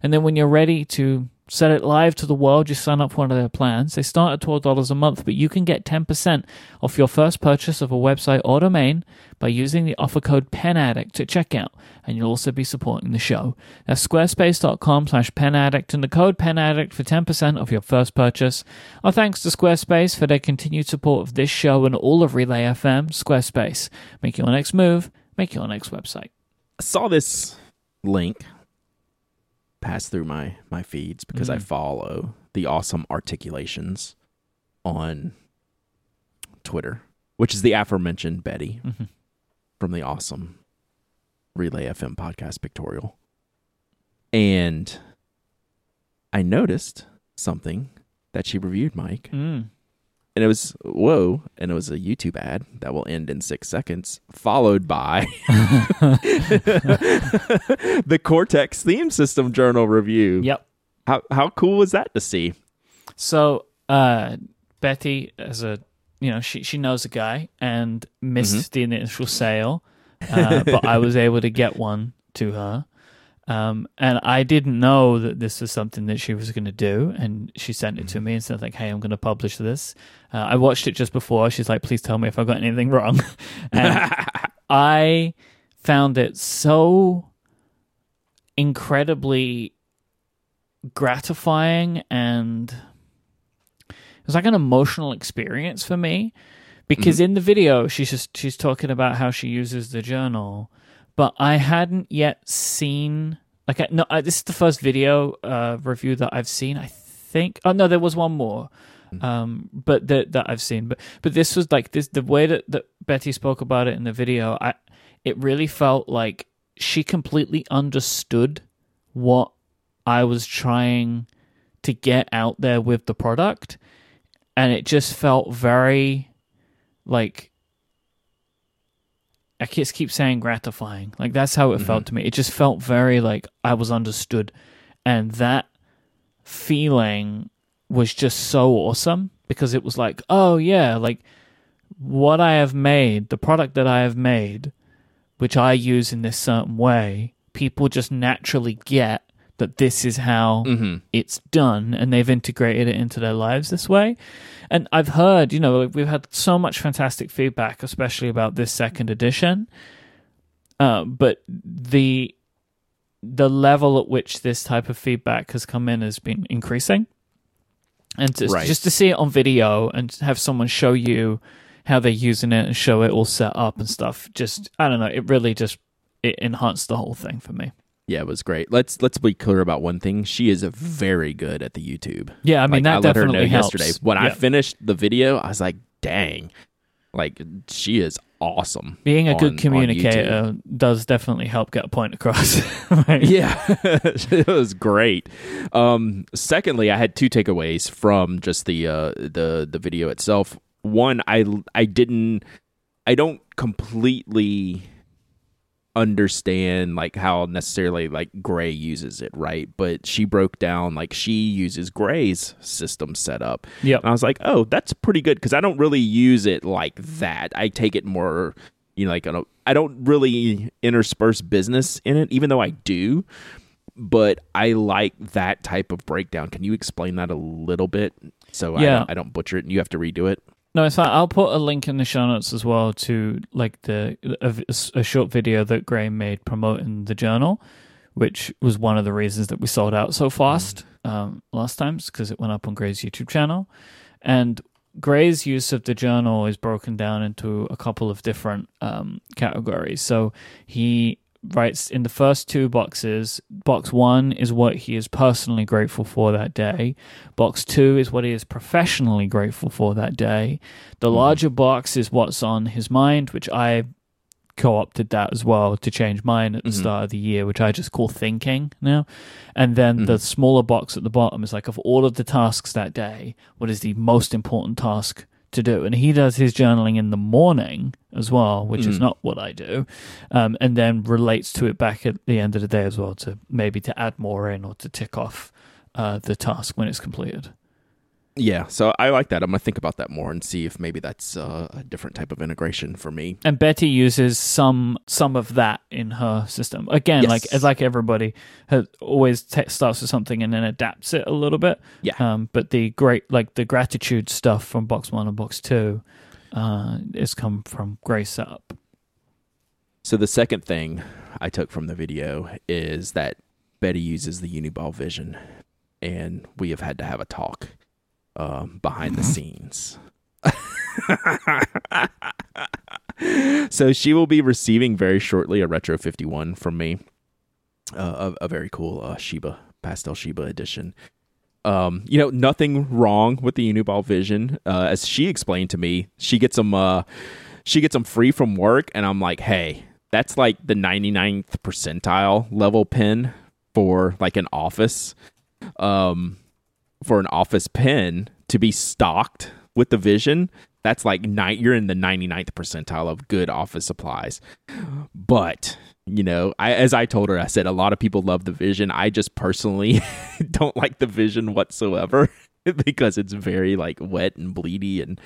And then when you're ready to set it live to the world, you sign up for one of their plans. They start at $12 a month, but you can get 10% off your first purchase of a website or domain by using the offer code PENADDICT at checkout, and you'll also be supporting the show. That's squarespace.com slash penaddict and the code PENADDICT for 10% off your first purchase. Our thanks to Squarespace for their continued support of this show and all of Relay FM. Squarespace. Make your next move, make your next website. I saw this link pass through my my feeds because I Mm. follow the awesome articulations on Twitter, which is the aforementioned Betty Mhm. from the awesome Relay FM podcast pictorial. And I noticed something that she reviewed, Mike. Mm. And it was whoa, and it was a YouTube ad that will end in six seconds, followed by the Cortex theme system journal review. Yep. How how cool was that to see? So uh, Betty, as a you know, she she knows a guy and missed the initial sale, uh, but I was able to get one to her. Um, and I didn't know that this was something that she was going to do, and she sent it to me and said like, "Hey, I'm going to publish this." Uh, I watched it just before. She's like, "Please tell me if I got anything wrong." and I found it so incredibly gratifying and it was like an emotional experience for me because in the video she's just she's talking about how she uses the journal but I hadn't yet seen like I, no I, this is the first video uh review that I've seen I think. Oh no there was one more um but that that I've seen. But but this was like this the way that, that Betty spoke about it in the video I it really felt like she completely understood what I was trying to get out there with the product. And it just felt very like I just keep saying gratifying. Like that's how it felt mm-hmm. to me. It just felt very like I was understood and that feeling was just so awesome because it was like, oh yeah, like what I have made, the product that I have made, which I use in this certain way, people just naturally get that this is how Mm-hmm. it's done and they've integrated it into their lives this way. And I've heard, you know, we've had so much fantastic feedback, especially about this second edition. Uh, but the the level at which this type of feedback has come in has been increasing. And to, Right. just to see it on video and have someone show you how they're using it and show it all set up and stuff, just I don't know, it really just it enhanced the whole thing for me. Yeah, it was great. Let's let's be clear about one thing. She is very good at the YouTube. Yeah, I mean Like, that I let her definitely know helps. yesterday. When I finished the video, I was like, dang. Like she is awesome. Being a on- good communicator does definitely help get a point across. right? yeah it was great um secondly i had two takeaways from just the uh the the video itself one i i didn't i don't completely understand like how necessarily like Grey uses it right but she broke down like she uses Grey's system setup yeah and I was like, oh, that's pretty good because I don't really use it like that. I take it more, you know, like a, I don't really intersperse business in it, even though I do. But I like that type of breakdown. Can you explain that a little bit so I, Yeah. don't, I don't butcher it and you have to redo it? No, it's fine. I'll put a link in the show notes as well to like the a, a short video that Grey made promoting the journal, which was one of the reasons that we sold out so fast um, last time because it went up on Grey's YouTube channel, and Grey's use of the journal is broken down into a couple of different um, categories. So he writes in the first two boxes. Box one is what he is personally grateful for that day. Box two is what he is professionally grateful for that day. The larger box is what's on his mind, which I co opted that as well to change mine at the Mhm. start of the year, which I just call thinking now. And then the smaller box at the bottom is like, of all of the tasks that day, what is the most important task to do? And he does his journaling in the morning as well, which is Mhm. not what I do. Um, and then relates to it back at the end of the day as well to maybe to add more in or to tick off uh, the task when it's completed. Yeah, so I like that. I'm gonna think about that more and see if maybe that's uh, a different type of integration for me. And Betty uses some some of that in her system. Again, Yes. like like everybody has always starts with something and then adapts it a little bit. Yeah. Um, but the great like the gratitude stuff from box one and box two, uh, is come from Grey's Setup. So the second thing I took from the video is that Betty uses the Uniball vision, and we have had to have a talk um, behind the scenes. so she will be receiving very shortly a Retro 51 from me, uh, a, a very cool uh, Shiba pastel Shiba edition. Um, you know, nothing wrong with the Uniball Vision. Uh, as she explained to me, she gets them. Uh, she gets them free from work, and I'm like, hey, that's like the 99th percentile level pin for like an office. Um, for an office pen to be stocked with the Vision, that's like night. You're in the 99th percentile of good office supplies. But you know, I as I told her, I said a lot of people love the Vision. I just personally don't like the Vision whatsoever because it's very like wet and bleedy and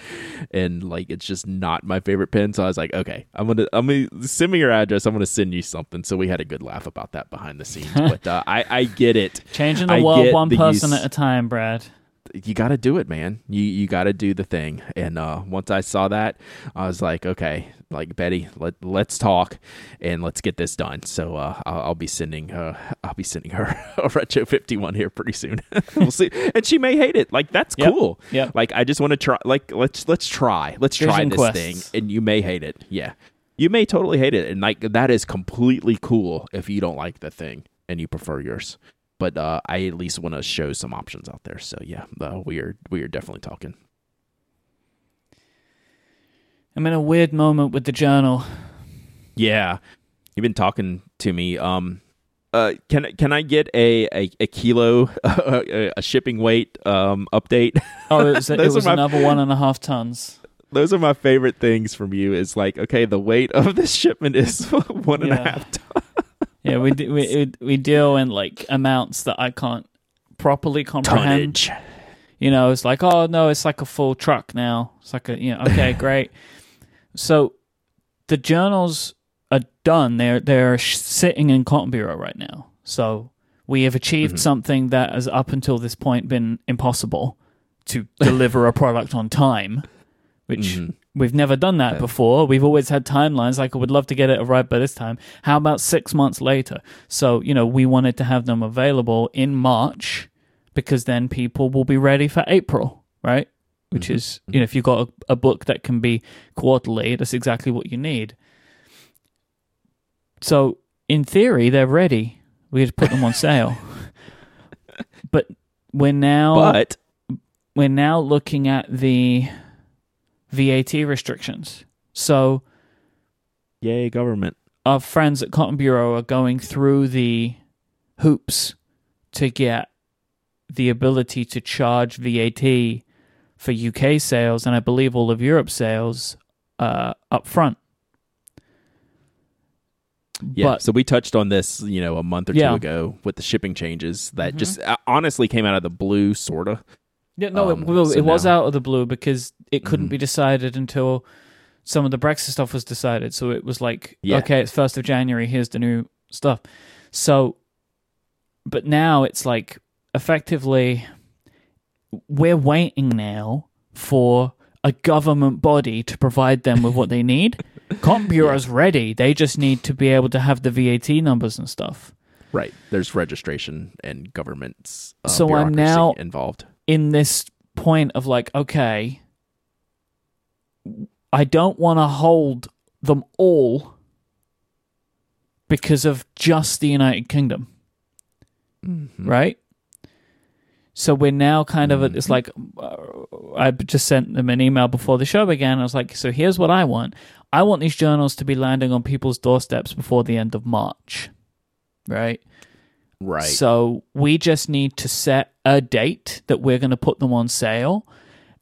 and like it's just not my favorite pen. So I was like, okay, I'm gonna I'm gonna send me your address. I'm gonna send you something. So we had a good laugh about that behind the scenes. but uh, I I get it. Changing the I world one person use- at a time, Brad. You got to do it, man. You you got to do the thing. And uh, once I saw that, I was like, okay, like Betty, let let's talk and let's get this done. So uh, I'll, I'll be sending uh, I'll be sending her a retro fifty one here pretty soon. we'll see, and she may hate it. Like that's Yep. cool. Yeah. Like I just want to try. Like let's let's try. Let's try this quests. thing, and you may hate it. Yeah, you may totally hate it, and like that is completely cool if you don't like the thing and you prefer yours but uh, I at least want to show some options out there. So yeah, uh, we are we are definitely talking. I'm in a weird moment with the journal. Yeah, you've been talking to me. Um, uh, can can I get a a, a kilo a, a shipping weight um update? Oh, it was, it was my- another one and a half tons. Those are my favorite things from you. Is like okay, the weight of this shipment is one and a half tons. Yeah, we d- we we deal in like amounts that I can't properly comprehend. tonnage. You know, it's like, oh no, it's like a full truck now. It's like a you know, okay, great. So the journals are done. They're they're sitting in Cotton Bureau right now. So we have achieved Mhm. something that has up until this point been impossible to deliver a product on time, which Mhm. We've never done that Yeah. before. We've always had timelines like I would love to get it arrived by this time. How about six months later? So, you know, we wanted to have them available in March because then people will be ready for April, right? Which Mhm. is, you know, if you've got a, a book that can be quarterly, that's exactly what you need. So, in theory, they're ready. We just put them on sale. but we're now But we're now looking at the VAT restrictions. So yay, government. our friends at Cotton Bureau are going through the hoops to get the ability to charge VAT for UK sales and I believe all of Europe sales uh, up front. Yeah. But so we touched on this, you know, a month or Yeah. two ago with the shipping changes that Mhm. just uh, honestly came out of the blue, sorta. Yeah, no, Um, it, well, so it was now- out of the blue because it couldn't Mhm. be decided until some of the Brexit stuff was decided. So it was like, Yeah. okay, it's first of January. Here's the new stuff. So, but now it's like effectively, we're waiting now for a government body to provide them with what they need. Cotton Bureau's ready. They just need to be able to have the VAT numbers and stuff. Right. There's registration and government's uh, So I'm now- involved. In this point of like, okay, I don't want to hold them all because of just the United Kingdom, Mhm. right? So we're now kind of at this Mhm. like, uh, I just sent them an email before the show began. I was like, so here's what I want. I want these journals to be landing on people's doorsteps before the end of March, right? Right. So we just need to set a date that we're going to put them on sale.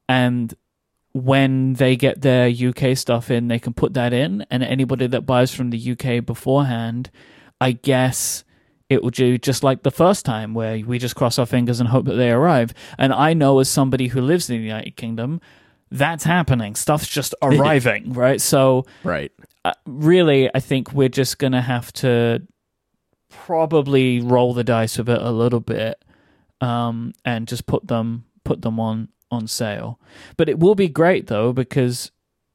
And when they get their UK stuff in, they can put that in. And anybody that buys from the UK beforehand, I guess it will do just like the first time where we just cross our fingers and hope that they arrive. And I know as somebody who lives in the United Kingdom, that's happening. Stuff's just arriving, right? So, Right. uh, really, I think we're just going to have to probably roll the dice with it a little bit um, and just put them put them on on sale. But it will be great though because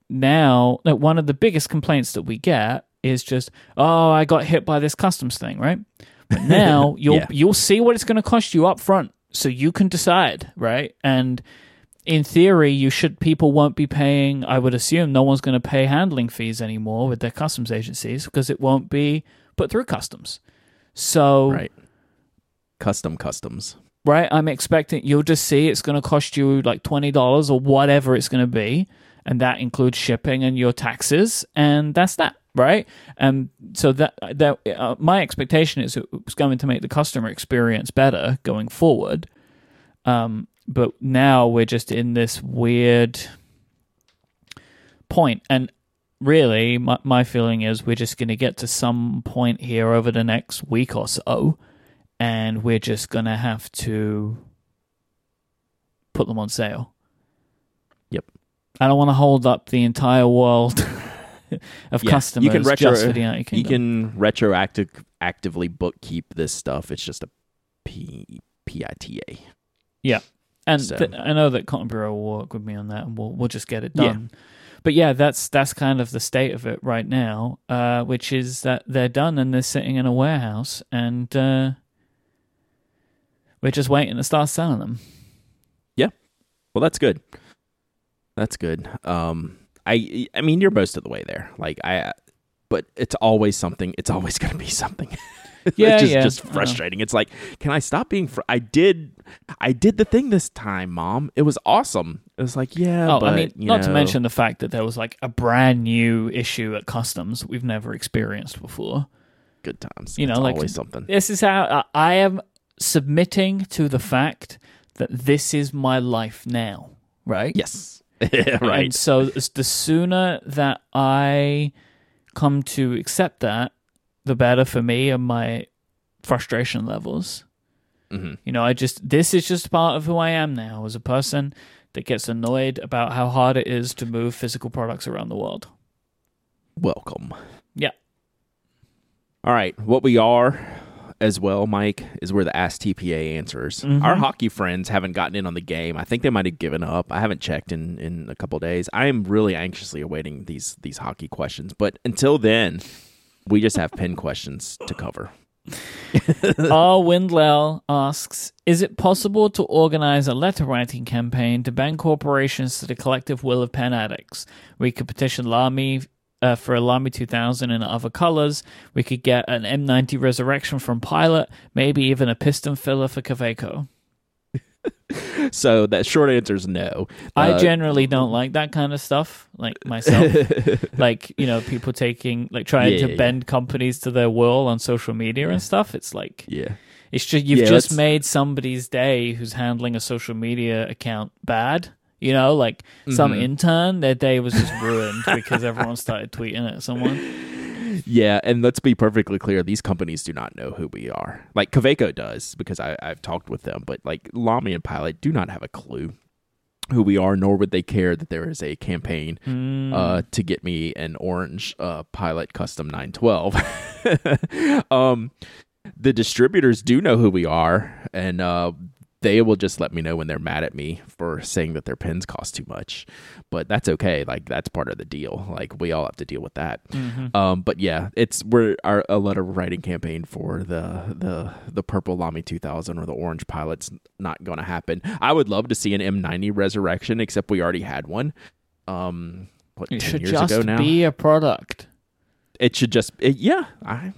now like, one of the biggest complaints that we get is just oh I got hit by this customs thing, right? But now you'll Yeah. you'll see what it's going to cost you up front so you can decide, right? And in theory, you should people won't be paying. I would assume no one's going to pay handling fees anymore with their customs agencies because it won't be put through customs. So Right. Custom customs. Right, I'm expecting you'll just see it's going to cost you like twenty dollars or whatever it's going to be, and that includes shipping and your taxes, and that's that, right? And so that that uh, my expectation is it's going to make the customer experience better going forward. Um, but now we're just in this weird point, and really, my my feeling is we're just going to get to some point here over the next week or so and we're just gonna have to put them on sale. Yep. I don't want to hold up the entire world of Yeah, customers you can retro- just for the United You can retroactive actively bookkeep this stuff. It's just a P P I T A. and so- th- I know that Cotton Bureau will work with me on that, and we'll we'll just get it Yeah. done. But yeah, that's that's kind of the state of it right now, uh, which is that they're done and they're sitting in a warehouse, and uh, we're just waiting to start selling them. Yeah. Well, that's good. That's good. Um, I I mean, you're most of the way there. Like I, but it's always something. It's always going to be something. Yeah, just, yeah, just know. frustrating. It's like, can I stop being? Fr- I did, I did the thing this time, Mom. It was awesome. It was like, yeah, Oh, but I mean, not to mention the fact that there was like a brand new issue at customs we've never experienced before. good times. you know, It's like- always something. This is how I- I am submitting to the fact that this is my life now, right? Yes, right. And so the sooner that I come to accept that, the better for me and my frustration levels. hmm You know, I just this is just part of who I am now as a person that gets annoyed about how hard it is to move physical products around the world. Welcome. Yeah. All right. What we are as well, Mike, is we're the Ask TPA answers. Mhm. Our hockey friends haven't gotten in on the game. I think they might have given up. I haven't checked in, in a couple days. I am really anxiously awaiting these these hockey questions. But until then, we just have pin questions to cover. R. Windlell asks Is it possible to organize a letter writing campaign to bend corporations to the collective will of pen addicts? We could petition Lamy uh, for a Lamy 2000 and other colors. We could get an M90 Resurrection from Pilot, maybe even a piston filler for Kaweco. So that short answer is no. I Uh, generally don't like that kind of stuff, like myself. like, you know, people taking, like, trying Yeah, to yeah, bend companies to their will on social media and stuff. It's like, yeah. It's just you've Yeah, just let's- made somebody's day who's handling a social media account bad. You know, like some Mhm. intern, their day was just ruined because everyone started tweeting at someone. Yeah, and let's be perfectly clear: these companies do not know who we are. Like Kaweco does, because I, I've talked with them, but like Lamy and Pilot do not have a clue who we are, nor would they care that there is a campaign Mm. uh, to get me an orange uh, Pilot Custom 912. um, the distributors do know who we are, and uh, they will just let me know when they're mad at me for saying that their pens cost too much. But that's okay. Like that's part of the deal. Like we all have to deal with that. Mhm. Um, but yeah, it's we're our a letter writing campaign for the the the purple Lamy 2000 or the orange pilot's not going to happen. I would love to see an M90 resurrection, except we already had one. Um, what It ten should years just ago now? be a product. it should just it, yeah. I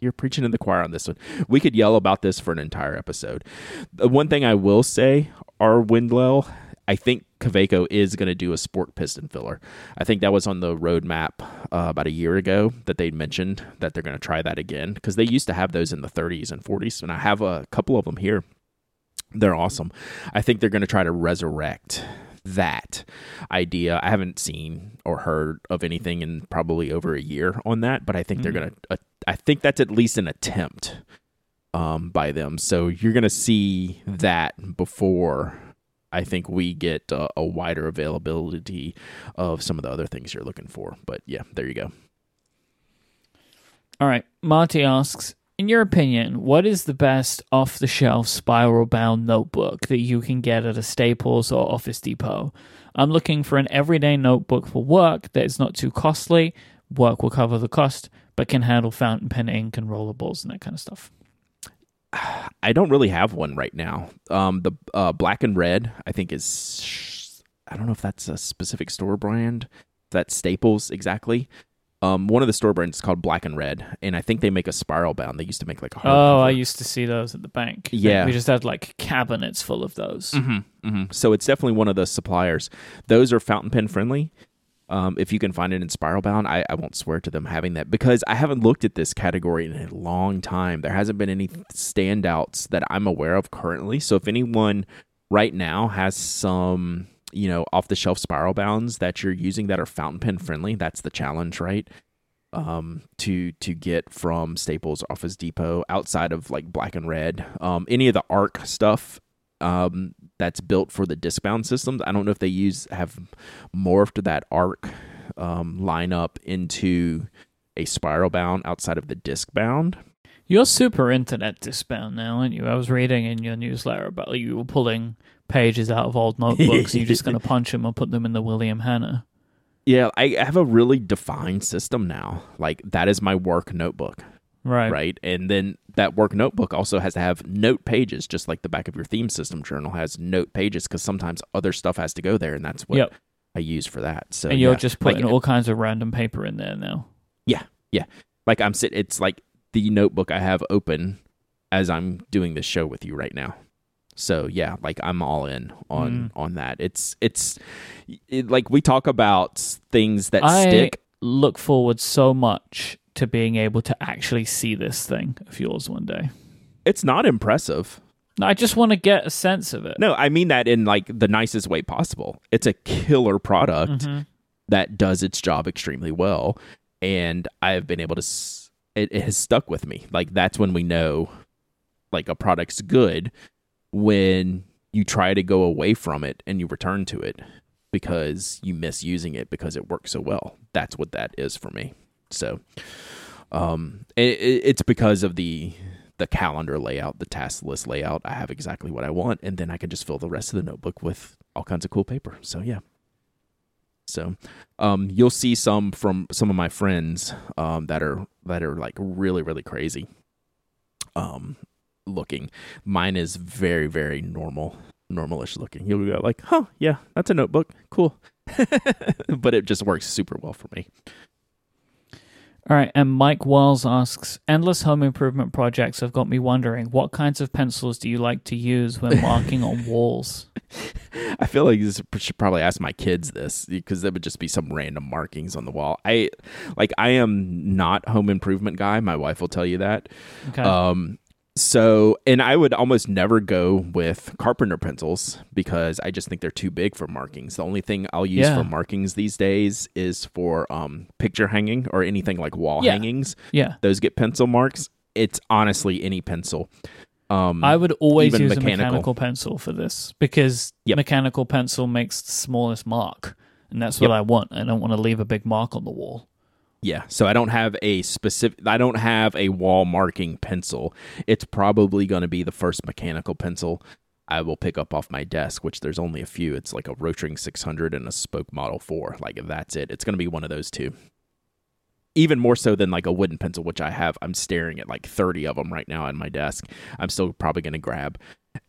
you're preaching in the choir on this one. We could yell about this for an entire episode. The one thing I will say, our Windwell, I think Kaweco is going to do a sport piston filler. I think that was on the roadmap uh, about a year ago that they mentioned that they're going to try that again because they used to have those in the 30s and 40s, and I have a couple of them here. They're awesome. I think they're going to try to resurrect that idea. I haven't seen or heard of anything in probably over a year on that, but I think they're Mhm. going to. I think that's at least an attempt um, by them. So you're going to see that before I think we get uh, a wider availability of some of the other things you're looking for. But yeah, there you go. All right. Marty asks, in your opinion, what is the best off the shelf spiral bound notebook that you can get at a Staples or Office Depot? I'm looking for an everyday notebook for work that is not too costly. Work will cover the cost, but can handle fountain pen ink and rollerballs and that kind of stuff. I don't really have one right now. Um, the uh, black and red, I think is I don't know if that's a specific store brand. That's Staples exactly. Um, one of the store brands is called Black and Red, and I think they make a spiral bound. They used to make like a oh, I used to see those at the bank. Yeah, we just had like cabinets full of those. Mm-hmm, mm-hmm. So it's definitely one of the suppliers. Those are fountain pen friendly. Um, if you can find it in spiral bound, I, I won't swear to them having that because I haven't looked at this category in a long time. There hasn't been any standouts that I'm aware of currently. So if anyone right now has some you know off the shelf spiral bounds that you're using that are fountain pen friendly that's the challenge right um to to get from staples office depot outside of like black and red um any of the arc stuff um that's built for the disc bound systems i don't know if they use have morphed that arc um lineup into a spiral bound outside of the disc bound you're super internet disc bound now, aren't you? I was reading in your newsletter about you were pulling pages out of old notebooks. You're just going to punch them or put them in the William Hannah. Yeah, I have a really defined system now. Like that is my work notebook. Right. Right. And then that work notebook also has to have note pages, just like the back of your theme system journal has note pages, because sometimes other stuff has to go there, and that's what yep. I use for that. So and you're yeah. just putting like, all kinds of random paper in there now. Yeah, yeah. Like I'm sitting. It's like the notebook I have open as I'm doing this show with you right now. So yeah, like I'm all in on mm. on that. It's it's it, like we talk about things that I stick. Look forward so much to being able to actually see this thing of yours one day. It's not impressive. I just want to get a sense of it. No, I mean that in like the nicest way possible. It's a killer product mm-hmm. that does its job extremely well, and I have been able to. It, it has stuck with me. Like that's when we know, like a product's good when you try to go away from it and you return to it because you miss using it because it works so well. That's what that is for me. So, um, it, it's because of the the calendar layout, the task list layout. I have exactly what I want, and then I can just fill the rest of the notebook with all kinds of cool paper. So yeah. So, um, you'll see some from some of my friends um, that are that are like really really crazy. Um, looking. Mine is very, very normal, normalish looking. You'll go like, huh, yeah, that's a notebook. Cool. but it just works super well for me. All right, and Mike Wells asks, endless home improvement projects have got me wondering, what kinds of pencils do you like to use when marking on walls? I feel like this should probably ask my kids this because there would just be some random markings on the wall. I like I am not home improvement guy. My wife will tell you that. Okay. Um, so, and I would almost never go with carpenter pencils because I just think they're too big for markings. The only thing I'll use yeah. for markings these days is for um, picture hanging or anything like wall yeah. hangings. Yeah. Those get pencil marks. It's honestly any pencil. Um, I would always use mechanical. a mechanical pencil for this because yep. mechanical pencil makes the smallest mark. And that's what yep. I want. I don't want to leave a big mark on the wall. Yeah, so I don't have a specific I don't have a wall marking pencil. It's probably going to be the first mechanical pencil I will pick up off my desk, which there's only a few. It's like a Rotring 600 and a Spoke Model 4. Like that's it. It's going to be one of those two. Even more so than like a wooden pencil, which I have. I'm staring at like 30 of them right now on my desk. I'm still probably going to grab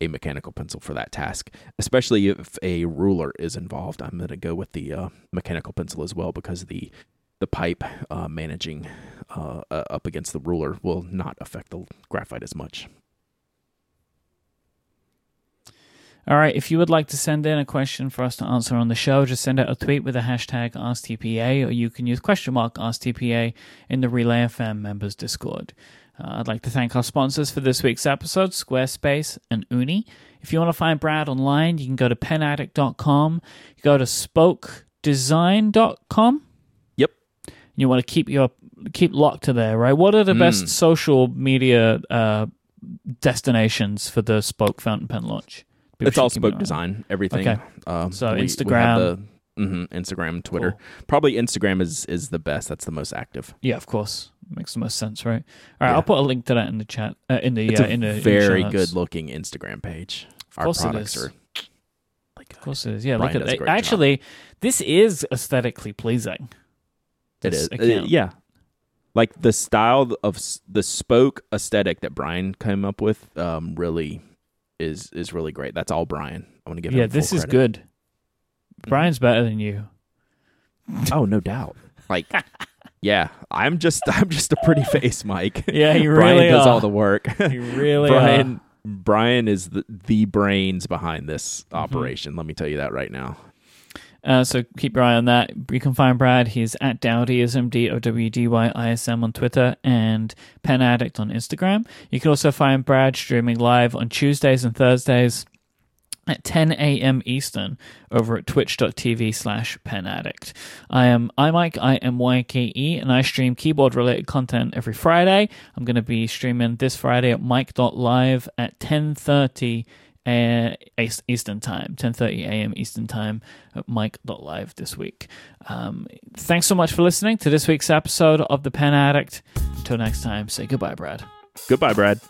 a mechanical pencil for that task, especially if a ruler is involved. I'm going to go with the uh, mechanical pencil as well because the the pipe uh, managing uh, uh, up against the ruler will not affect the graphite as much. All right, if you would like to send in a question for us to answer on the show, just send out a tweet with the hashtag AskTPA, or you can use question mark AskTPA in the Relay FM members Discord. Uh, I'd like to thank our sponsors for this week's episode, Squarespace and Ooni. If you want to find Brad online, you can go to penaddict.com. You go to spokedesign.com you want to keep your keep locked to there, right? What are the mm. best social media uh, destinations for the Spoke fountain pen launch. People it's all spoke design, everything. Okay. Um, So we- we Instagram. the- mhm, Instagram, Twitter. Cool. Probably Instagram is is the best. That's the most active. Yeah, of course, makes the most sense, right? All right, Yeah. I'll put a link to that in the chat. Uh, in the It's uh, a in the in the very show good looking Instagram page. Our course it products is. are like Of course it is. Yeah, Brian look at it. job. Actually, this is aesthetically pleasing. It is. Uh, yeah. Like the style of s- the spoke aesthetic that Brian came up with um really is is really great. That's all Brian. I want to give him Yeah, full this is credit. good. Brian's better than you. Oh, no doubt. Like yeah, I'm just I'm just a pretty face, Mike. Yeah, you Brian really does are. all the work. You really Brian Brian is the, the brains behind this Mm-hmm. operation. Let me tell you that right now. Uh, so keep your eye on that. You can find Brad. He's at Dowdyism, D O W D Y I S M on Twitter and Pen Addict on Instagram. You can also find Brad streaming live on Tuesdays and Thursdays at 10 a.m. Eastern over at twitch.tv slash pen addict. I am iMyke, I M Y K E, and I stream keyboard related content every Friday. I'm going to be streaming this Friday at myke.live at 10.30 uh, East- Eastern Time, 10.30 a.m. Eastern Time at myke.live this week. Um, thanks so much for listening to this week's episode of The Pen Addict. Until next time, say goodbye, Brad. Goodbye, Brad.